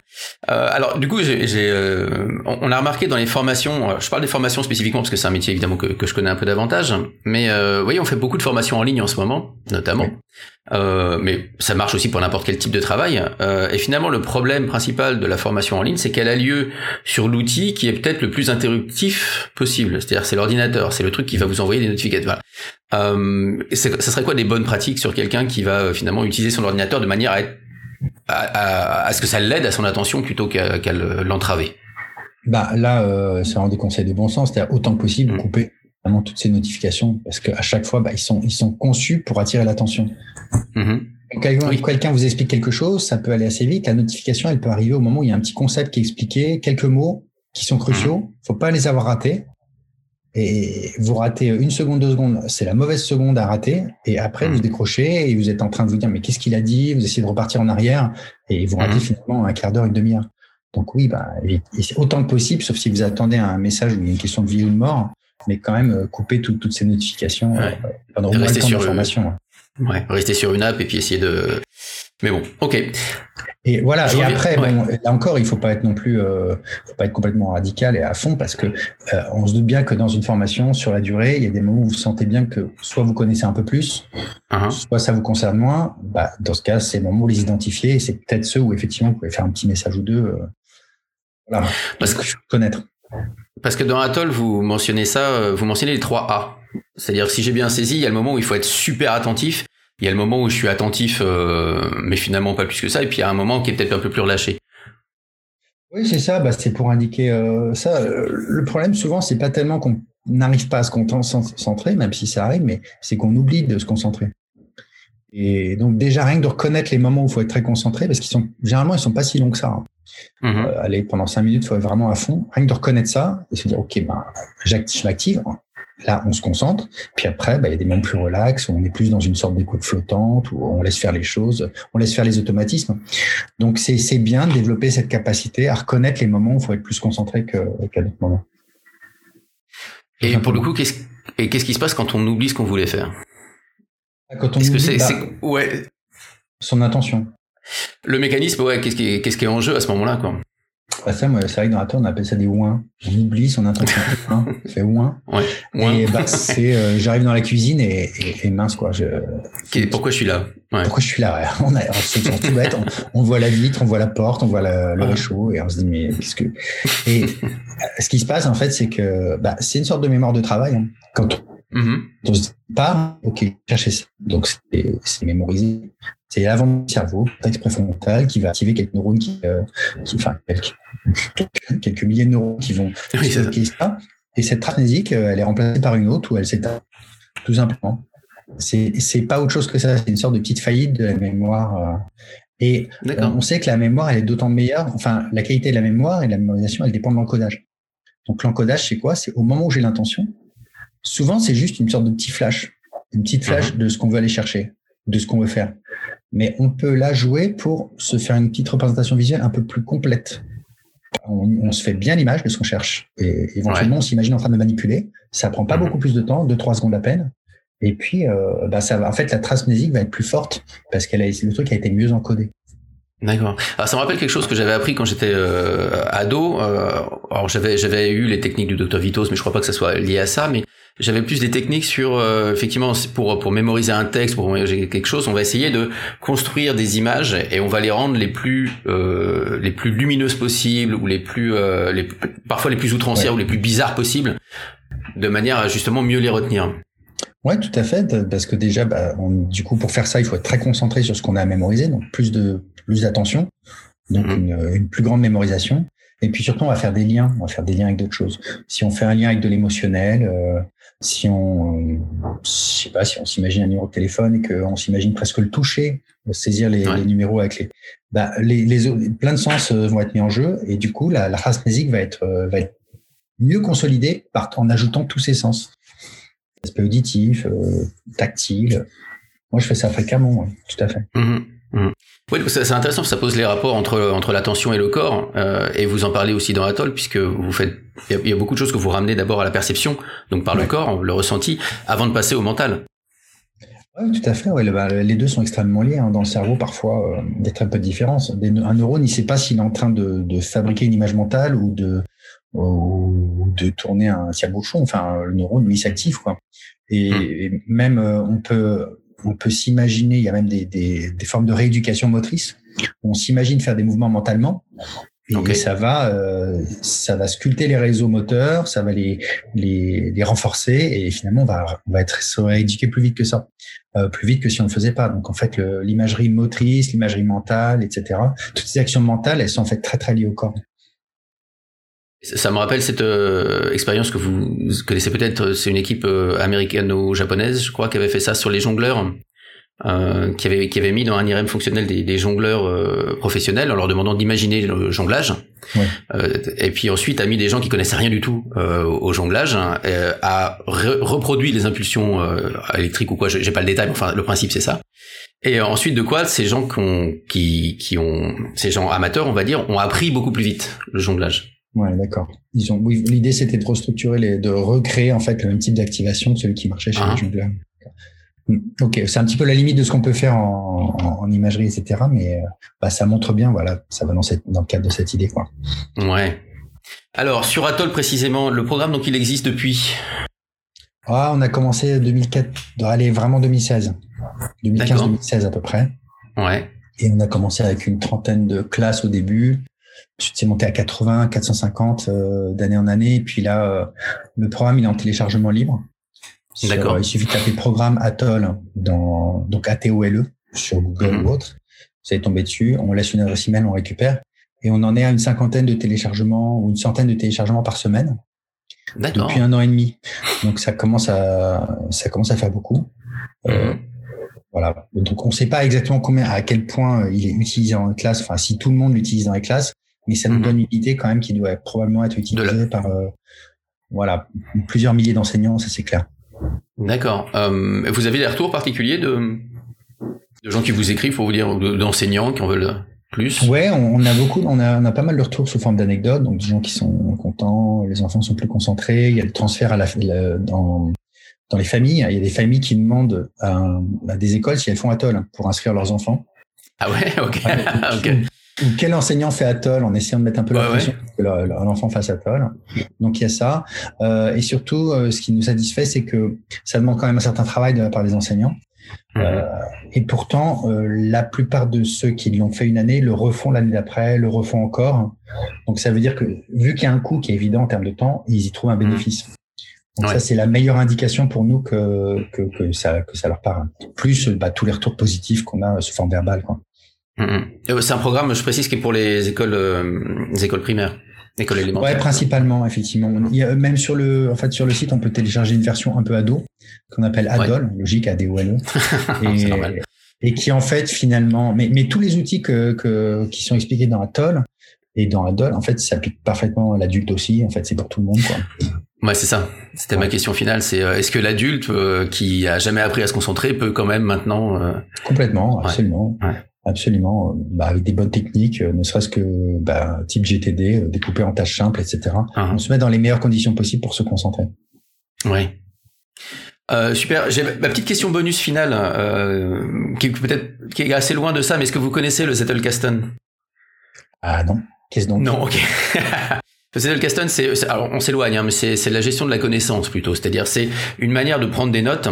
Euh, alors, du coup, j'ai, euh, on a remarqué dans les formations, euh, je parle des formations spécifiquement parce que c'est un métier évidemment que, que, je connais un peu davantage, mais euh, voyez, on fait beaucoup de formations en ligne en ce moment, notamment. Euh, mais ça marche aussi pour n'importe quel type de travail. Euh, et finalement, le problème principal de la formation en ligne, c'est qu'elle a lieu sur l'outil qui est peut-être le plus interruptif possible. C'est-à-dire, c'est l'ordinateur, c'est le truc qui va vous envoyer des notifications. Voilà. Euh, ça serait quoi des bonnes pratiques sur quelqu'un qui va euh, finalement utiliser son ordinateur de manière à, être, à, à, ce que ça l'aide à son attention plutôt qu'à l'entraver? Bah là, euh, c'est un des conseils de bon sens, c'est-à-dire autant que possible mmh. couper vraiment toutes ces notifications parce qu'à chaque fois, bah, ils sont ils sont conçus pour attirer l'attention. Mmh. Quelqu'un vous explique quelque chose, ça peut aller assez vite. La notification, elle peut arriver au moment où il y a un petit concept qui est expliqué, quelques mots qui sont cruciaux. Mmh. Faut pas les avoir ratés. Et vous ratez une seconde, deux secondes, c'est la mauvaise seconde à rater. Et après, vous décrochez et vous êtes en train de vous dire, mais qu'est-ce qu'il a dit? Vous essayez de repartir en arrière et vous ratez finalement un quart d'heure, une demi-heure. Donc oui, bah, autant que possible, sauf si vous attendez un message où il y a une question de vie ou de mort, mais quand même euh, couper toutes ces notifications ouais. euh, pendant au moins le temps d'information. Ouais, rester sur une app et puis essayer de. Mais bon, ok. Et voilà. et après, bon, là encore, il faut pas être non plus, euh, faut pas être complètement radical et à fond parce que euh, on se doute bien que dans une formation sur la durée, il y a des moments où vous sentez bien que soit vous connaissez un peu plus, uh-huh. soit ça vous concerne moins. Bah, dans ce cas, c'est le moment où les identifier et c'est peut-être ceux où effectivement vous pouvez faire un petit message ou deux. Euh, voilà. Parce que connaître. Parce que dans Atoll, vous mentionnez ça, euh, vous mentionnez les trois A. C'est-à-dire, si j'ai bien saisi, il y a le moment où il faut être super attentif. Il y a le moment où je suis attentif, euh, mais finalement pas plus que ça. Et puis il y a un moment qui est peut-être un peu plus relâché. Oui, c'est ça. Bah, c'est pour indiquer euh, ça. Le problème, souvent, c'est pas tellement qu'on n'arrive pas à se concentrer, même si ça arrive, mais c'est qu'on oublie de se concentrer. Et donc déjà rien que de reconnaître les moments où il faut être très concentré, parce qu'ils sont généralement ils sont pas si longs que ça. Hein. Mmh. Euh, allez, pendant cinq minutes, il faut être vraiment à fond. Rien que de reconnaître ça et se dire, OK, ben, je m'active. Là, on se concentre. Puis après, ben, il y a des moments plus relax, où on est plus dans une sorte d'écoute flottante, où on laisse faire les choses, on laisse faire les automatismes. Donc, c'est bien de développer cette capacité à reconnaître les moments où il faut être plus concentré qu'à d'autres moments. Et pour le coup, qu'est-ce qu'est-ce qui se passe quand on oublie ce qu'on voulait faire? Quand on oublie, que bah, ouais. son intention. Le mécanisme, ouais, qu'est-ce qui, est, qu'est-ce qui est en jeu à ce moment-là, quoi? Bah ça, c'est vrai que dans la on appelle ça des ouins. On oublie son intention. hein, fait ouin. Ouais, Et bah, c'est, euh, j'arrive dans la cuisine et, et, mince, quoi. Je, pourquoi je suis là? Ouais. Pourquoi je suis là ouais? On, a, on, tout bête, on, voit la vitre, on voit la porte, on voit le réchaud et on se dit, mais qu'est-ce que. Et ce qui se passe, en fait, c'est que bah, c'est une sorte de mémoire de travail. Hein. Quand se dit pas, ok, chercher ça. Donc, c'est, mémorisé. C'est l'avant du cerveau, cortex préfrontal, qui va activer quelques neurones qui, euh, qui enfin, quelques, quelques, milliers de neurones qui vont oui, ça. Et cette trace mnésique, euh, elle est remplacée par une autre où elle s'éteint, tout simplement. C'est, pas autre chose que ça. C'est une sorte de petite faillite de la mémoire. Euh. Et on sait que la mémoire, elle est d'autant meilleure. Enfin, la qualité de la mémoire et de la mémorisation, elle dépend de l'encodage. Donc, l'encodage, c'est quoi? C'est au moment où j'ai l'intention. Souvent, c'est juste une sorte de petit flash, une petite flash uh-huh. de ce qu'on veut aller chercher, de ce qu'on veut faire mais on peut la jouer pour se faire une petite représentation visuelle un peu plus complète. On, se fait bien l'image de ce qu'on cherche. Et éventuellement, on s'imagine en train de manipuler. Ça prend pas mhm. beaucoup plus de temps, deux, trois secondes à peine. Et puis, euh, bah ça va, en fait, la trace mnésique va être plus forte parce qu'elle a, le truc a été mieux encodé. D'accord. Alors ça me rappelle quelque chose que j'avais appris quand j'étais euh, ado. Euh, alors j'avais j'avais eu les techniques du docteur Vitos, mais je crois pas que ça soit lié à ça. Mais j'avais plus des techniques sur euh, effectivement pour pour mémoriser un texte, pour mémoriser quelque chose, on va essayer de construire des images et on va les rendre les plus euh, les plus lumineuses possibles ou les plus les parfois les plus outrancières ou les plus bizarres possibles, de manière à justement mieux les retenir. Ouais, tout à fait, parce que déjà, bah, du coup, pour faire ça, il faut être très concentré sur ce qu'on a à mémoriser, donc plus de plus d'attention, donc mhm. une, plus grande mémorisation. Et puis surtout, on va faire des liens, on va faire des liens avec d'autres choses. Si on fait un lien avec de l'émotionnel, euh, si on, euh, je sais pas, si on s'imagine un numéro de téléphone et qu'on s'imagine presque le toucher, saisir les, les, numéros avec les, bah, les, les, plein de sens euh, vont être mis en jeu et du coup, la, la race va être, va être mieux consolidée par, en ajoutant tous ces sens aspect auditif, euh, tactile. Moi, je fais ça fréquemment, tout à fait. Mmh mmh. Oui, c'est intéressant, ça pose les rapports entre entre l'attention et le corps, euh, et vous en parlez aussi dans Atoll, puisque vous faites, il y, a beaucoup de choses que vous ramenez d'abord à la perception, donc par le corps, le ressenti, avant de passer au mental. Oui, tout à fait. Bah, les deux sont extrêmement liés. Hein. Dans le cerveau, parfois, euh, il y a très peu de différence. Un neurone, il ne sait pas s'il est en train de, de fabriquer une image mentale ou de ou de tourner un tire-bouchon. Enfin, le neurone, lui, s'active, quoi. Et, hmm. même, euh, on peut, on peut s'imaginer, il y a même des, des, des formes de rééducation motrice. On s'imagine faire des mouvements mentalement. Et ça va, euh, ça va sculpter les réseaux moteurs, ça va les, les, les renforcer et finalement on va, on va être rééduqué plus vite que ça, euh, plus vite que si on ne le faisait pas. Donc en fait, l'imagerie motrice, l'imagerie mentale, etc. Toutes ces actions mentales, elles sont en fait très très liées au corps. Ça me rappelle cette euh, expérience que vous connaissez peut-être. C'est une équipe euh, américano-japonaise, je crois, qui avait fait ça sur les jongleurs, euh, qui avait qui avait mis dans un IRM fonctionnel des, des jongleurs euh, professionnels en leur demandant d'imaginer le jonglage. Ouais. et puis ensuite a mis des gens qui connaissaient rien du tout au jonglage, hein, a reproduit les impulsions électriques ou quoi. J'ai pas le détail, mais enfin le principe c'est ça. Et ensuite de quoi ces gens qui ont, qui, qui ont ces gens amateurs, on va dire, ont appris beaucoup plus vite le jonglage. Ouais, d'accord. Ils ont, oui, l'idée c'était de restructurer les, de recréer en fait le même type d'activation que celui qui marchait chez les ah. jongleurs. Mm. Ok, c'est un petit peu la limite de ce qu'on peut faire en, en, imagerie, etc. Mais bah, ça montre bien, voilà, ça va dans, cette, dans le cadre de cette idée, quoi. Ouais. Alors sur Atoll précisément, le programme donc il existe depuis? Ah, on a commencé 2004, allez vraiment 2016, 2015-2016 à peu près. Ouais. Et on a commencé avec une trentaine de classes au début. Ensuite, c'est monté à 80, 450 euh, d'année en année. Et puis là, euh, le programme, il est en téléchargement libre. D'accord. Il suffit de taper programme Atoll dans donc A-T-O-L-E sur Google mhm. ou autre. Vous allez tomber dessus. On laisse une adresse email, on récupère. Et on en est à une cinquantaine de téléchargements ou une centaine de téléchargements par semaine. Depuis un an et demi. Donc ça commence à ça commence à faire beaucoup. Euh, mhm. Voilà. Donc on ne sait pas exactement combien, à quel point euh, il est utilisé en classe. Enfin, si tout le monde l'utilise dans les classes, mais ça nous mhm. donne une idée quand même qui doit probablement être utilisé par euh, voilà plusieurs milliers d'enseignants, ça c'est clair. D'accord. Euh, vous avez des retours particuliers de, de gens qui vous écrivent pour vous dire d'enseignants qui en veulent plus? Ouais, on, a beaucoup, on a, on a pas mal de retours sous forme d'anecdotes, donc des gens qui sont contents, les enfants sont plus concentrés, il y a le transfert à la, dans dans les familles, il y a des familles qui demandent à, des écoles si elles font Atoll pour inscrire leurs enfants. Ah ouais, ok. Ou quel enseignant fait Atoll en essayant de mettre un peu la pression pour que l'enfant fasse Atoll. Donc il y a ça. Euh, et surtout, euh, ce qui nous satisfait, c'est que ça demande quand même un certain travail de la part des enseignants. Mhm. Euh, et pourtant, la plupart de ceux qui l'ont fait une année le refont l'année d'après, le refont encore. Donc ça veut dire que vu qu'il y a un coût qui est évident en termes de temps, ils y trouvent un mhm. bénéfice. Donc ça, c'est la meilleure indication pour nous que, que, que, ça, que ça leur parle. Plus bah, tous les retours positifs qu'on a sous forme verbale. Quoi. Mm-hmm. C'est un programme, je précise, qui est pour les écoles, euh, les écoles primaires, écoles élémentaires. Ouais, principalement, effectivement. Il y a, même sur le, en fait, sur le site, on peut télécharger une version un peu ado qu'on appelle Adol, logique A D O L E. et, et qui en fait finalement, mais, mais tous les outils que, que qui sont expliqués dans Atoll et dans Adol, en fait, s'appliquent parfaitement à l'adulte aussi. En fait, c'est pour tout le monde, quoi. Ouais, c'est ça. C'était ma question finale. C'est euh, est-ce que l'adulte euh, qui a jamais appris à se concentrer peut quand même maintenant euh, Complètement, absolument, absolument. Bah, avec des bonnes techniques, ne serait-ce que bah, type GTD, découpé en tâches simples, etc. Uh-huh. On se met dans les meilleures conditions possibles pour se concentrer. Oui. Euh, super. J'ai ma petite question bonus finale, qui peut-être qui est assez loin de ça, mais est-ce que vous connaissez le Zettelkasten Ah non. Qu'est-ce donc? Non, ok. Le Kasten, c'est, alors on s'éloigne, hein, mais c'est la gestion de la connaissance plutôt. C'est-à-dire, c'est une manière de prendre des notes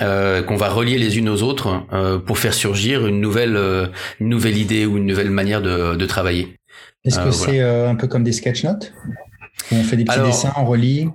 euh, qu'on va relier les unes aux autres euh, pour faire surgir une nouvelle, euh, une nouvelle idée ou une nouvelle manière de, de travailler. Est-ce que c'est un peu comme des sketch notes? On fait des petits dessins, on relie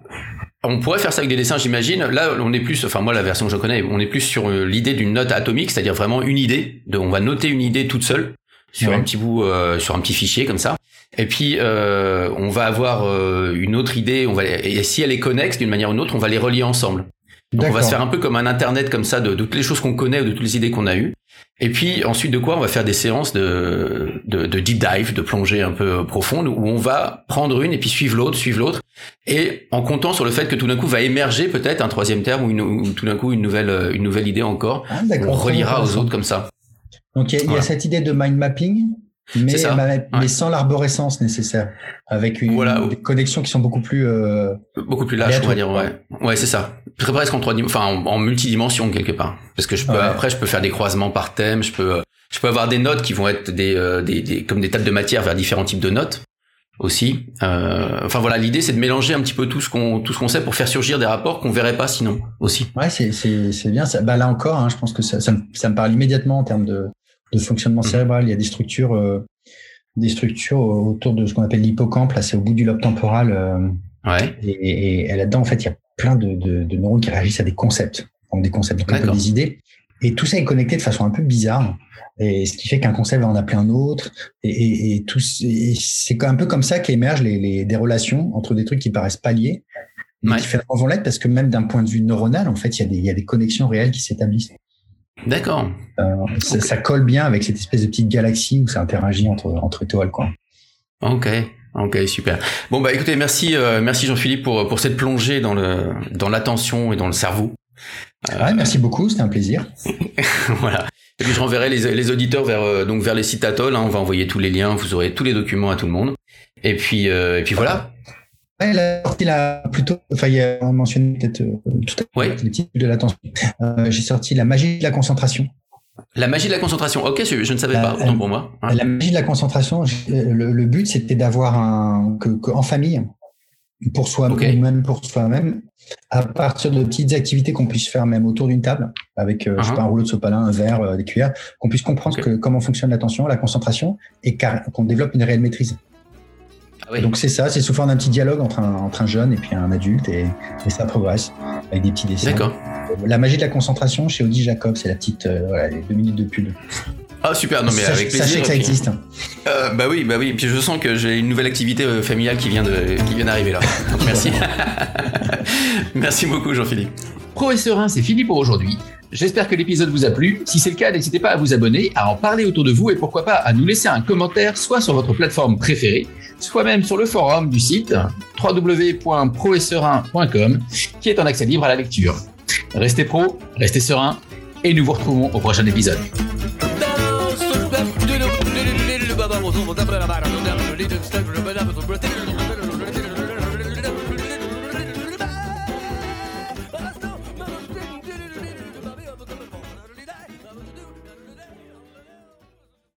on pourrait faire ça avec des dessins, j'imagine. Là, on est plus, enfin moi la version que je connais, on est plus sur l'idée d'une note atomique, c'est-à-dire vraiment une idée. De, on va noter une idée toute seule sur un petit bout, sur un petit fichier comme ça. Et puis euh, on va avoir euh, une autre idée, on va et si elle est connexe d'une manière ou d'une autre, on va les relier ensemble. Donc on va se faire un peu comme un internet comme ça de, de toutes les choses qu'on connaît ou de toutes les idées qu'on a eues. Et puis ensuite de quoi on va faire des séances de, de, de, deep dive, de plongée un peu profonde, où on va prendre une et puis suivre l'autre, suivre l'autre, et en comptant sur le fait que tout d'un coup va émerger peut-être un troisième terme ou, une, tout d'un coup une nouvelle une nouvelle idée encore. Ah, on reliera aux autres comme ça. Donc il y, y, a cette idée de mind mapping mais, mais sans l'arborescence nécessaire, avec une, des connexions qui sont beaucoup plus euh, beaucoup plus larges, on va dire. Ouais, ouais, c'est ça. Presque en trois, enfin en, en, multidimension quelque part. Parce que je peux après, je peux faire des croisements par thème. Je peux je peux avoir des notes qui vont être des, euh, des, des comme des tables de matière vers différents types de notes aussi. Euh, enfin voilà, l'idée c'est de mélanger un petit peu tout ce qu'on tout ce qu'on sait pour faire surgir des rapports qu'on verrait pas sinon aussi. Ouais, c'est c'est c'est bien. Ça, bah là encore, hein, je pense que ça, ça, ça me parle immédiatement en termes de de fonctionnement mmh. cérébral. Il y a des structures, euh, des structures autour de ce qu'on appelle l'hippocampe. Là, c'est au bout du lobe temporal. Euh, ouais. Et, et, là-dedans, en fait, il y a plein de, de, de, neurones qui réagissent à des concepts, donc des concepts, donc des idées. Et tout ça est connecté de façon un peu bizarre. Et ce qui fait qu'un concept va en appeler un autre. Et, et, et tout, c'est un peu comme ça qu'émergent les, les, des relations entre des trucs qui paraissent pas liés, mais qui vont l'être parce que même d'un point de vue neuronal, en fait, il y a des, il y a des connexions réelles qui s'établissent. D'accord. Euh, ça, colle bien avec cette espèce de petite galaxie où ça interagit entre, entre étoiles, quoi. Ok. Ok, super. Bon bah écoutez, merci, euh, merci Jean-Philippe pour pour cette plongée dans le dans l'attention et dans le cerveau. Euh, merci beaucoup, c'était un plaisir. voilà. Et puis je renverrai les, les auditeurs vers donc vers les sites Atoll. Hein, on va envoyer tous les liens, vous aurez tous les documents à tout le monde. Et puis et puis voilà. La plutôt, enfin, mentionné peut-être euh, tout à l'heure titres de l'attention. Euh, j'ai sorti La magie de la concentration. La magie de la concentration. Ok, je, ne savais pas, autant pour moi. Hein. La magie de la concentration, le, but c'était d'avoir un, que, en famille, pour soi-même, même pour soi-même, à partir de petites activités qu'on puisse faire même autour d'une table, avec euh, je sais uh-huh. pas, un rouleau de sopalin, un verre, des cuillères, qu'on puisse comprendre que, comment fonctionne l'attention, la concentration, et qu'on développe une réelle maîtrise. Ah Donc c'est ça, c'est sous forme d'un petit dialogue entre un, entre un, jeune et puis un adulte et, ça progresse avec des petits dessins. D'accord. La magie de la concentration chez Audi Jacob, c'est la petite, euh, voilà, les deux minutes de pub. Ah super, non mais avec plaisir. Sachez que ça existe. Euh, bah oui, bah oui. Puis je sens que j'ai une nouvelle activité euh, familiale qui vient de, qui vient d'arriver là. Donc merci. merci beaucoup Jean-Philippe. Pro et c'est fini pour aujourd'hui. J'espère que l'épisode vous a plu. Si c'est le cas, n'hésitez pas à vous abonner, à en parler autour de vous et pourquoi pas à nous laisser un commentaire soit sur votre plateforme préférée, soit même sur le forum du site www.proetserein.com qui est en accès libre à la lecture. Restez pro, restez serein et nous vous retrouvons au prochain épisode.